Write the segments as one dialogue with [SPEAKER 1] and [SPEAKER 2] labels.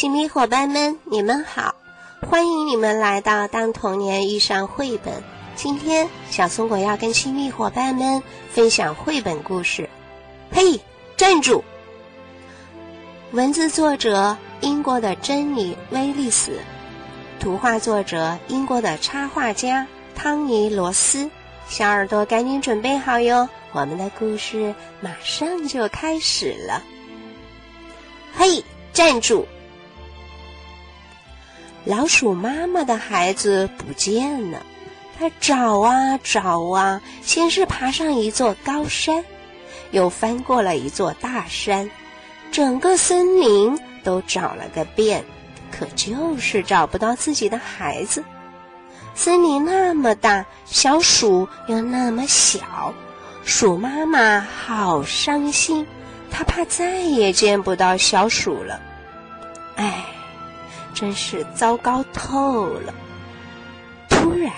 [SPEAKER 1] 亲密伙伴们，你们好！欢迎你们来到《当童年遇上绘本》。今天，小松果要跟亲密伙伴们分享绘本故事。嘿，站住！文字作者：英国的珍妮·威利斯，图画作者：英国的插画家汤尼·罗斯。小耳朵，赶紧准备好哟！我们的故事马上就开始了。嘿，站住！老鼠妈妈的孩子不见了，它找啊找啊，先是爬上一座高山，又翻过了一座大山，整个森林都找了个遍，可就是找不到自己的孩子。森林那么大，小鼠又那么小，鼠妈妈好伤心，它怕再也见不到小鼠了。真是糟糕透了！突然，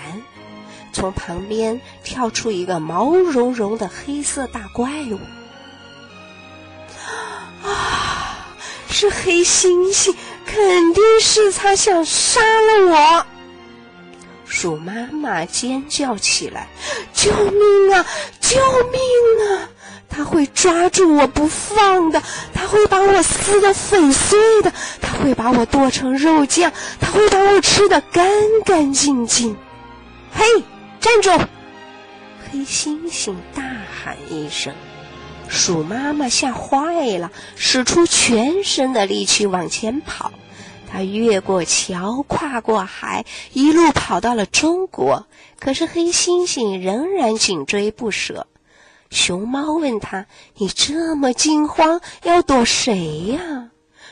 [SPEAKER 1] 从旁边跳出一个毛茸茸的黑色大怪物。啊，是黑猩猩！肯定是他想杀了我！鼠妈妈尖叫起来：“救命啊！救命啊！”他会抓住我不放的，他会把我撕得粉碎的，他会把我剁成肉酱，他会把我吃的干干净净。嘿，站住！黑猩猩大喊一声，鼠妈妈吓坏了，使出全身的力气往前跑。他越过桥，跨过海，一路跑到了中国。可是黑猩猩仍然紧追不舍。熊猫问他：“你这么惊慌，要躲谁呀？”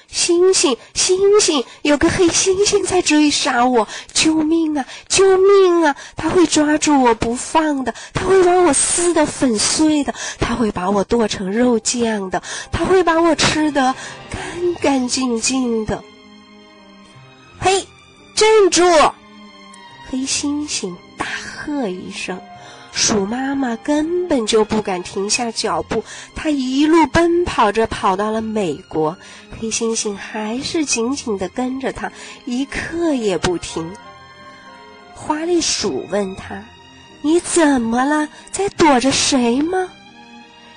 [SPEAKER 1] 星星，星星，有个黑猩猩在追杀我！救命啊！救命啊！他会抓住我不放的，他会把我撕得粉碎的，他会把我剁成肉酱的，他会把我吃得干干净净的。嘿，站住！黑猩猩喝一声。鼠妈妈根本就不敢停下脚步，它一路奔跑着跑到了美国。黑猩猩还是紧紧地跟着它，一刻也不停。花栗鼠问他：“你怎么了？在躲着谁吗？”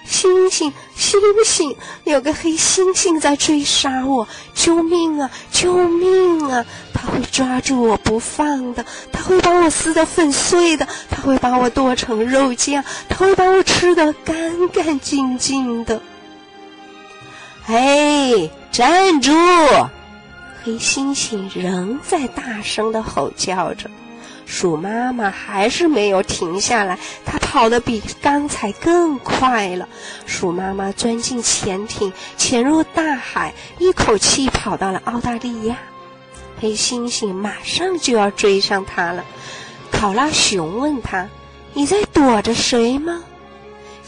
[SPEAKER 1] 星星，星星，有个黑猩猩在追杀我！救命啊！救命啊！会抓住我不放的，他会把我撕得粉碎的，他会把我剁成肉酱，他会把我吃得干干净净的。嘿，站住！黑猩猩仍在大声的吼叫着。鼠妈妈还是没有停下来，它跑得比刚才更快了。鼠妈妈钻进潜艇，潜入大海，一口气跑到了澳大利亚。黑猩猩马上就要追上它了。考拉熊问他：“你在躲着谁吗？”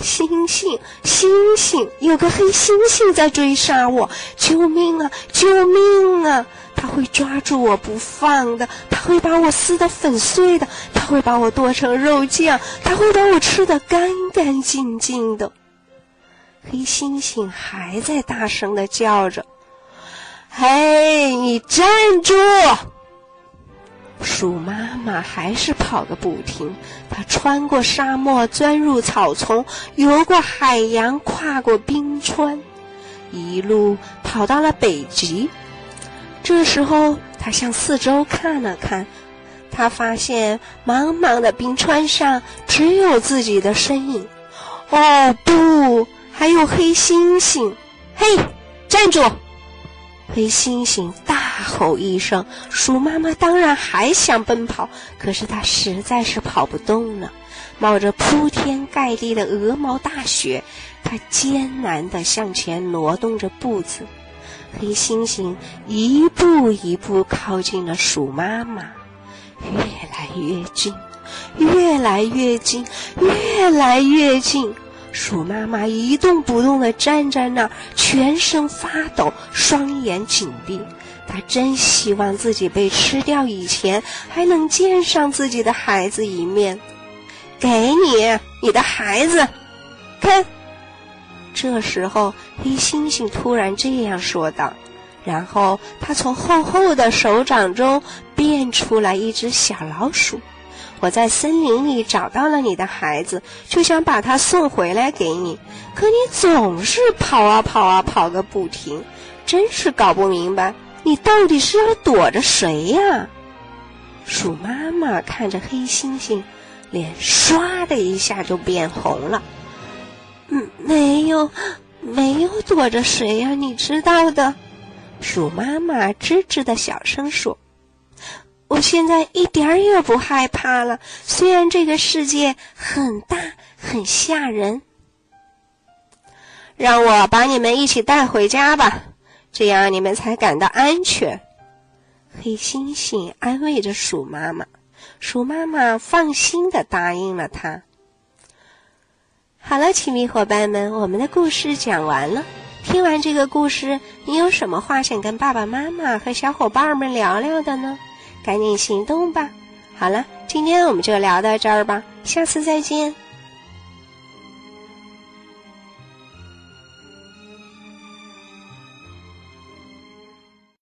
[SPEAKER 1] 星星，星星，有个黑猩猩在追杀我！救命啊！救命啊！他会抓住我不放的，他会把我撕得粉碎的，他会把我剁成肉酱，他会把我吃得干干净净的。黑猩猩还在大声的叫着：“嘿，你站住！”鼠妈妈还是跑个不停，它穿过沙漠，钻入草丛，游过海洋，跨过冰川，一路跑到了北极。这时候，他向四周看了看，他发现茫茫的冰川上只有自己的身影。哦不，还有黑猩猩！嘿，站住！黑猩猩大吼一声，鼠妈妈当然还想奔跑，可是它实在是跑不动了。冒着铺天盖地的鹅毛大雪，它艰难地向前挪动着步子。黑猩猩一步一步靠近了鼠妈妈，越来越近，越来越近，越来越近。鼠妈妈一动不动地站在那儿，全身发抖，双眼紧闭。她真希望自己被吃掉以前，还能见上自己的孩子一面。给你你的孩子，看。这时候，黑猩猩突然这样说道：“然后他从厚厚的手掌中变出来一只小老鼠。我在森林里找到了你的孩子，就想把他送回来给你，可你总是跑啊跑啊跑个不停，真是搞不明白，你到底是要躲着谁呀？鼠妈妈看着黑猩猩，脸唰的一下就变红了。嗯，没有，没有躲着谁呀？你知道的。鼠妈妈吱吱的小声说。我现在一点儿也不害怕了，虽然这个世界很大很吓人。让我把你们一起带回家吧，这样你们才感到安全。黑猩猩安慰着鼠妈妈，鼠妈妈放心的答应了他。好了，亲密伙伴们，我们的故事讲完了。听完这个故事，你有什么话想跟爸爸妈妈和小伙伴们聊聊的呢？赶紧行动吧！好了，今天我们就聊到这儿吧，下次再见。